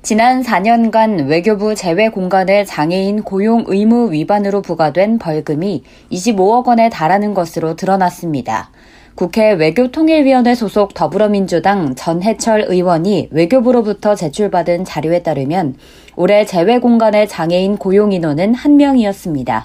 지난 4년간 외교부 재외 공간의 장애인 고용 의무 위반으로 부과된 벌금이 25억 원에 달하는 것으로 드러났습니다. 국회 외교통일위원회 소속 더불어민주당 전해철 의원이 외교부로부터 제출받은 자료에 따르면 올해 재외 공간의 장애인 고용 인원은 1명이었습니다.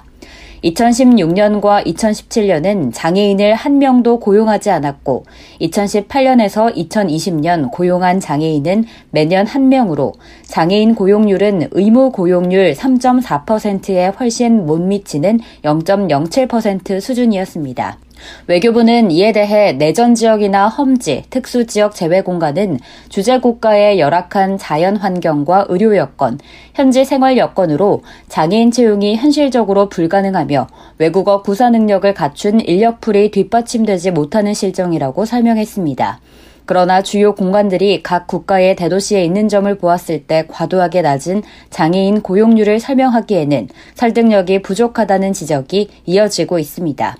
2016년과 2017년은 장애인을 한 명도 고용하지 않았고 2018년에서 2020년 고용한 장애인은 매년 한 명으로 장애인 고용률은 의무 고용률 3.4%에 훨씬 못 미치는 0.07% 수준이었습니다. 외교부는 이에 대해 내전 지역이나 험지, 특수 지역 제외 공간은 주재 국가의 열악한 자연 환경과 의료 여건, 현지 생활 여건으로 장애인 채용이 현실적으로 불가능하며 외국어 구사 능력을 갖춘 인력풀이 뒷받침되지 못하는 실정이라고 설명했습니다. 그러나 주요 공간들이 각 국가의 대도시에 있는 점을 보았을 때 과도하게 낮은 장애인 고용률을 설명하기에는 설득력이 부족하다는 지적이 이어지고 있습니다.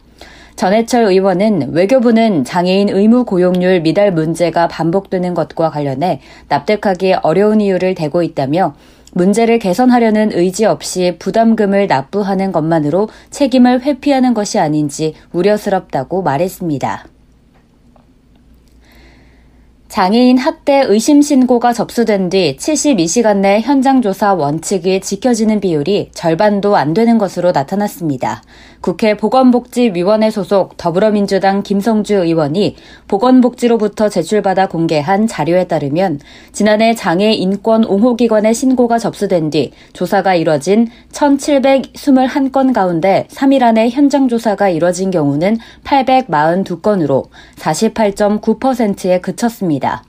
전해철 의원은 외교부는 장애인 의무 고용률 미달 문제가 반복되는 것과 관련해 납득하기 어려운 이유를 대고 있다며 문제를 개선하려는 의지 없이 부담금을 납부하는 것만으로 책임을 회피하는 것이 아닌지 우려스럽다고 말했습니다. 장애인 학대 의심 신고가 접수된 뒤 72시간 내 현장 조사 원칙이 지켜지는 비율이 절반도 안 되는 것으로 나타났습니다. 국회 보건복지위원회 소속 더불어민주당 김성주 의원이 보건복지로부터 제출받아 공개한 자료에 따르면 지난해 장애 인권 옹호기관의 신고가 접수된 뒤 조사가 이뤄진 1,721건 가운데 3일 안에 현장 조사가 이뤄진 경우는 842건으로 48.9%에 그쳤 습니다.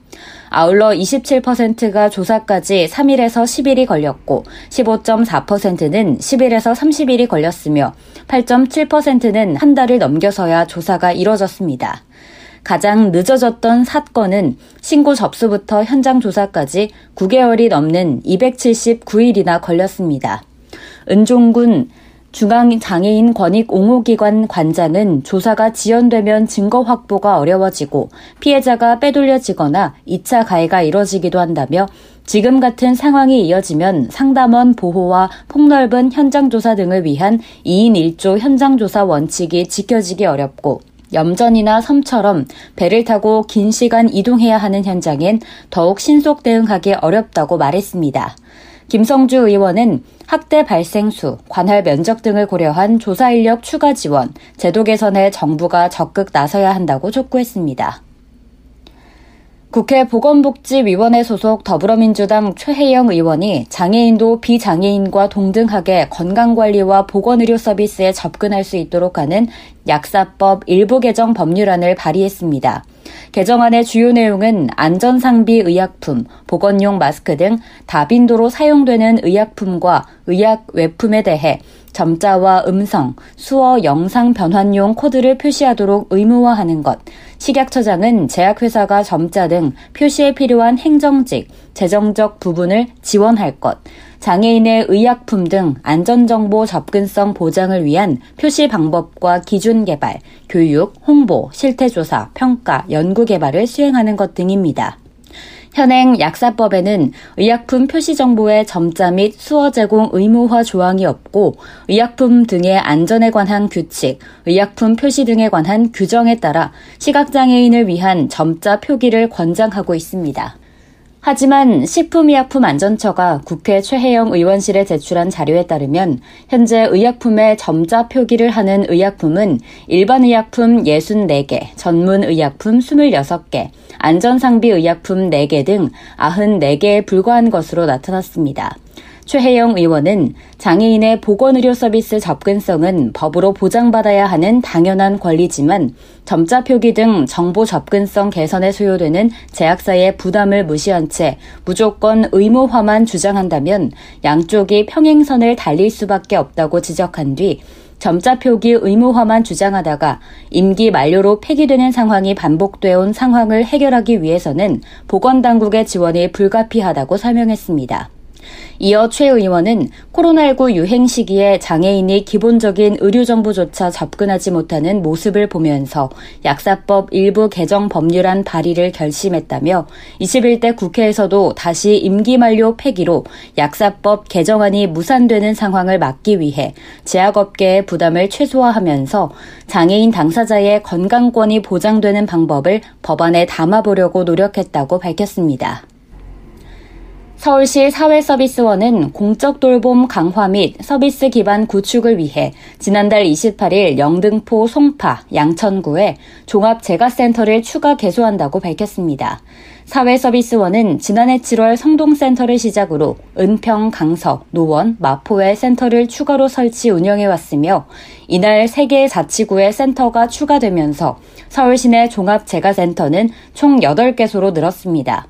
아울러 27%가 조사까지 3일에서 10일이 걸렸고 15.4%는 10일에서 30일이 걸렸으며 8.7%는 한 달을 넘겨서야 조사가 이뤄졌습니다. 가장 늦어졌던 사건은 신고 접수부터 현장 조사까지 9개월이 넘는 279일이나 걸렸습니다. 은종군 중앙장애인 권익 옹호기관 관장은 조사가 지연되면 증거 확보가 어려워지고 피해자가 빼돌려지거나 2차 가해가 이뤄지기도 한다며 지금 같은 상황이 이어지면 상담원 보호와 폭넓은 현장조사 등을 위한 2인 1조 현장조사 원칙이 지켜지기 어렵고 염전이나 섬처럼 배를 타고 긴 시간 이동해야 하는 현장엔 더욱 신속 대응하기 어렵다고 말했습니다. 김성주 의원은 학대 발생 수, 관할 면적 등을 고려한 조사 인력 추가 지원, 제도 개선에 정부가 적극 나서야 한다고 촉구했습니다. 국회 보건복지위원회 소속 더불어민주당 최혜영 의원이 장애인도 비장애인과 동등하게 건강관리와 보건의료 서비스에 접근할 수 있도록 하는 약사법 일부 개정 법률안을 발의했습니다. 개정안의 주요 내용은 안전상비 의약품, 보건용 마스크 등 다빈도로 사용되는 의약품과 의약 외품에 대해 점자와 음성, 수어, 영상 변환용 코드를 표시하도록 의무화하는 것, 식약처장은 제약회사가 점자 등 표시에 필요한 행정직, 재정적 부분을 지원할 것, 장애인의 의약품 등 안전정보 접근성 보장을 위한 표시 방법과 기준 개발, 교육, 홍보, 실태조사, 평가, 연구 개발을 수행하는 것 등입니다. 현행 약사법에는 의약품 표시 정보의 점자 및 수어 제공 의무화 조항이 없고 의약품 등의 안전에 관한 규칙, 의약품 표시 등에 관한 규정에 따라 시각장애인을 위한 점자 표기를 권장하고 있습니다. 하지만 식품의약품안전처가 국회 최혜영 의원실에 제출한 자료에 따르면 현재 의약품에 점자 표기를 하는 의약품은 일반 의약품 64개, 전문 의약품 26개, 안전상비 의약품 4개 등 94개에 불과한 것으로 나타났습니다. 최혜영 의원은 장애인의 보건의료 서비스 접근성은 법으로 보장받아야 하는 당연한 권리지만 점자 표기 등 정보 접근성 개선에 소요되는 제약사의 부담을 무시한 채 무조건 의무화만 주장한다면 양쪽이 평행선을 달릴 수밖에 없다고 지적한 뒤 점자 표기 의무화만 주장하다가 임기 만료로 폐기되는 상황이 반복되어 온 상황을 해결하기 위해서는 보건당국의 지원이 불가피하다고 설명했습니다. 이어 최 의원은 코로나19 유행 시기에 장애인이 기본적인 의료 정보조차 접근하지 못하는 모습을 보면서 약사법 일부 개정 법률안 발의를 결심했다며 21대 국회에서도 다시 임기 만료 폐기로 약사법 개정안이 무산되는 상황을 막기 위해 제약업계의 부담을 최소화하면서 장애인 당사자의 건강권이 보장되는 방법을 법안에 담아보려고 노력했다고 밝혔습니다. 서울시 사회서비스원은 공적 돌봄 강화 및 서비스 기반 구축을 위해 지난달 28일 영등포 송파, 양천구에 종합재가센터를 추가 개소한다고 밝혔습니다. 사회서비스원은 지난해 7월 성동센터를 시작으로 은평, 강서, 노원, 마포에 센터를 추가로 설치 운영해왔으며 이날 3개 자치구의 센터가 추가되면서 서울시내 종합재가센터는 총 8개소로 늘었습니다.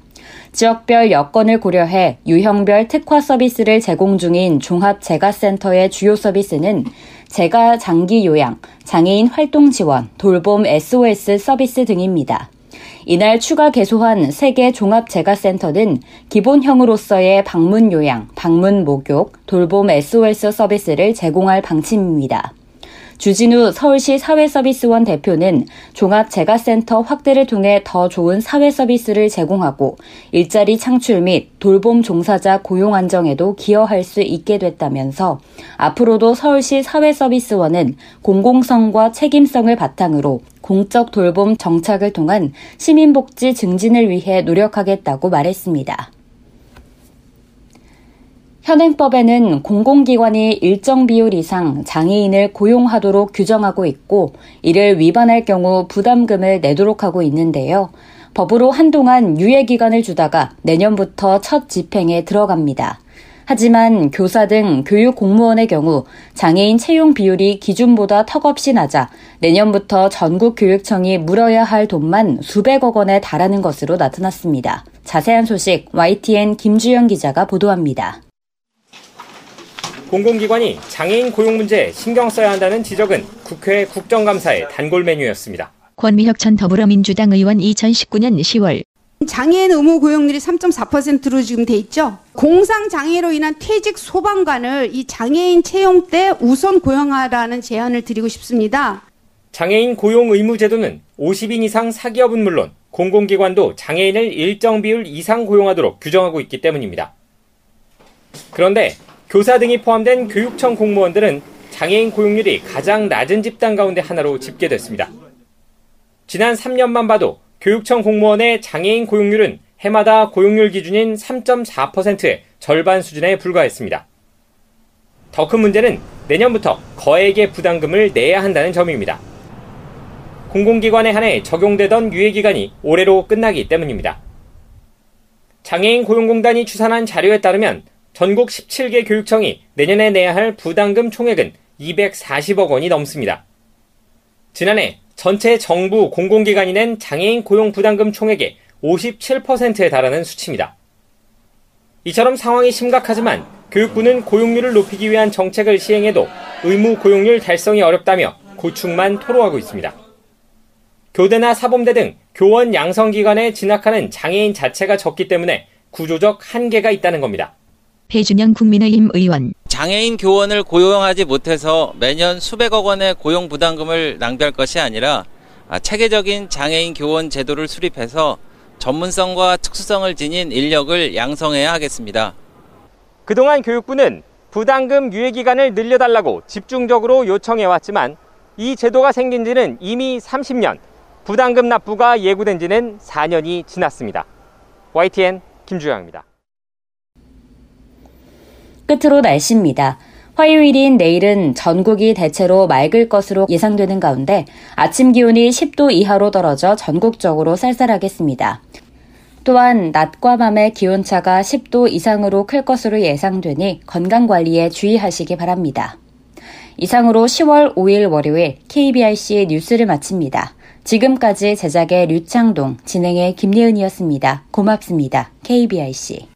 지역별 여건을 고려해 유형별 특화 서비스를 제공 중인 종합재가센터의 주요 서비스는 재가 장기 요양, 장애인 활동 지원, 돌봄 SOS 서비스 등입니다. 이날 추가 개소한 세계 종합재가센터는 기본형으로서의 방문 요양, 방문 목욕, 돌봄 SOS 서비스를 제공할 방침입니다. 주진우 서울시 사회서비스원 대표는 종합재가센터 확대를 통해 더 좋은 사회 서비스를 제공하고 일자리 창출 및 돌봄 종사자 고용 안정에도 기여할 수 있게 됐다면서 앞으로도 서울시 사회서비스원은 공공성과 책임성을 바탕으로 공적 돌봄 정착을 통한 시민복지 증진을 위해 노력하겠다고 말했습니다. 현행법에는 공공기관이 일정 비율 이상 장애인을 고용하도록 규정하고 있고 이를 위반할 경우 부담금을 내도록 하고 있는데요. 법으로 한동안 유예 기간을 주다가 내년부터 첫 집행에 들어갑니다. 하지만 교사 등 교육 공무원의 경우 장애인 채용 비율이 기준보다 턱없이 낮아 내년부터 전국 교육청이 물어야 할 돈만 수백억 원에 달하는 것으로 나타났습니다. 자세한 소식 YTN 김주영 기자가 보도합니다. 공공기관이 장애인 고용 문제에 신경 써야 한다는 지적은 국회 국정감사의 단골 메뉴였습니다. 권미혁 전 더불어민주당 의원 2019년 10월 장애인 의무 고용률이 3.4%로 지금 돼 있죠. 공상 장애로 인한 퇴직 소방관을 이 장애인 채용 때 우선 고용하라는 제안을 드리고 싶습니다. 장애인 고용 의무 제도는 50인 이상 사기업은 물론 공공기관도 장애인을 일정 비율 이상 고용하도록 규정하고 있기 때문입니다. 그런데 교사 등이 포함된 교육청 공무원들은 장애인 고용률이 가장 낮은 집단 가운데 하나로 집계됐습니다. 지난 3년만 봐도 교육청 공무원의 장애인 고용률은 해마다 고용률 기준인 3.4%의 절반 수준에 불과했습니다. 더 큰 문제는 내년부터 거액의 부담금을 내야 한다는 점입니다. 공공기관에 한해 적용되던 유예기간이 올해로 끝나기 때문입니다. 장애인 고용공단이 추산한 자료에 따르면 전국 17개 교육청이 내년에 내야 할 부담금 총액은 240억 원이 넘습니다. 지난해 전체 정부 공공기관이 낸 장애인 고용 부담금 총액의 57%에 달하는 수치입니다. 이처럼 상황이 심각하지만 교육부는 고용률을 높이기 위한 정책을 시행해도 의무 고용률 달성이 어렵다며 고충만 토로하고 있습니다. 교대나 사범대 등 교원 양성기관에 진학하는 장애인 자체가 적기 때문에 구조적 한계가 있다는 겁니다. 배준영 국민의힘 의원. 장애인 교원을 고용하지 못해서 매년 수백억 원의 고용 부담금을 낭비할 것이 아니라 아, 체계적인 장애인 교원 제도를 수립해서 전문성과 특수성을 지닌 인력을 양성해야 하겠습니다. 그동안 교육부는 부담금 유예 기간을 늘려달라고 집중적으로 요청해 왔지만 이 제도가 생긴 지는 이미 30년, 부담금 납부가 예고된 지는 4년이 지났습니다. YTN 김주영입니다. 끝으로 날씨입니다. 화요일인 내일은 전국이 대체로 맑을 것으로 예상되는 가운데 아침 기온이 10도 이하로 떨어져 전국적으로 쌀쌀하겠습니다. 또한 낮과 밤의 기온차가 10도 이상으로 클 것으로 예상되니 건강관리에 주의하시기 바랍니다. 이상으로 10월 5일 월요일 KBRC 뉴스를 마칩니다. 지금까지 제작의 류창동, 진행의 김예은이었습니다. 고맙습니다. KBRC.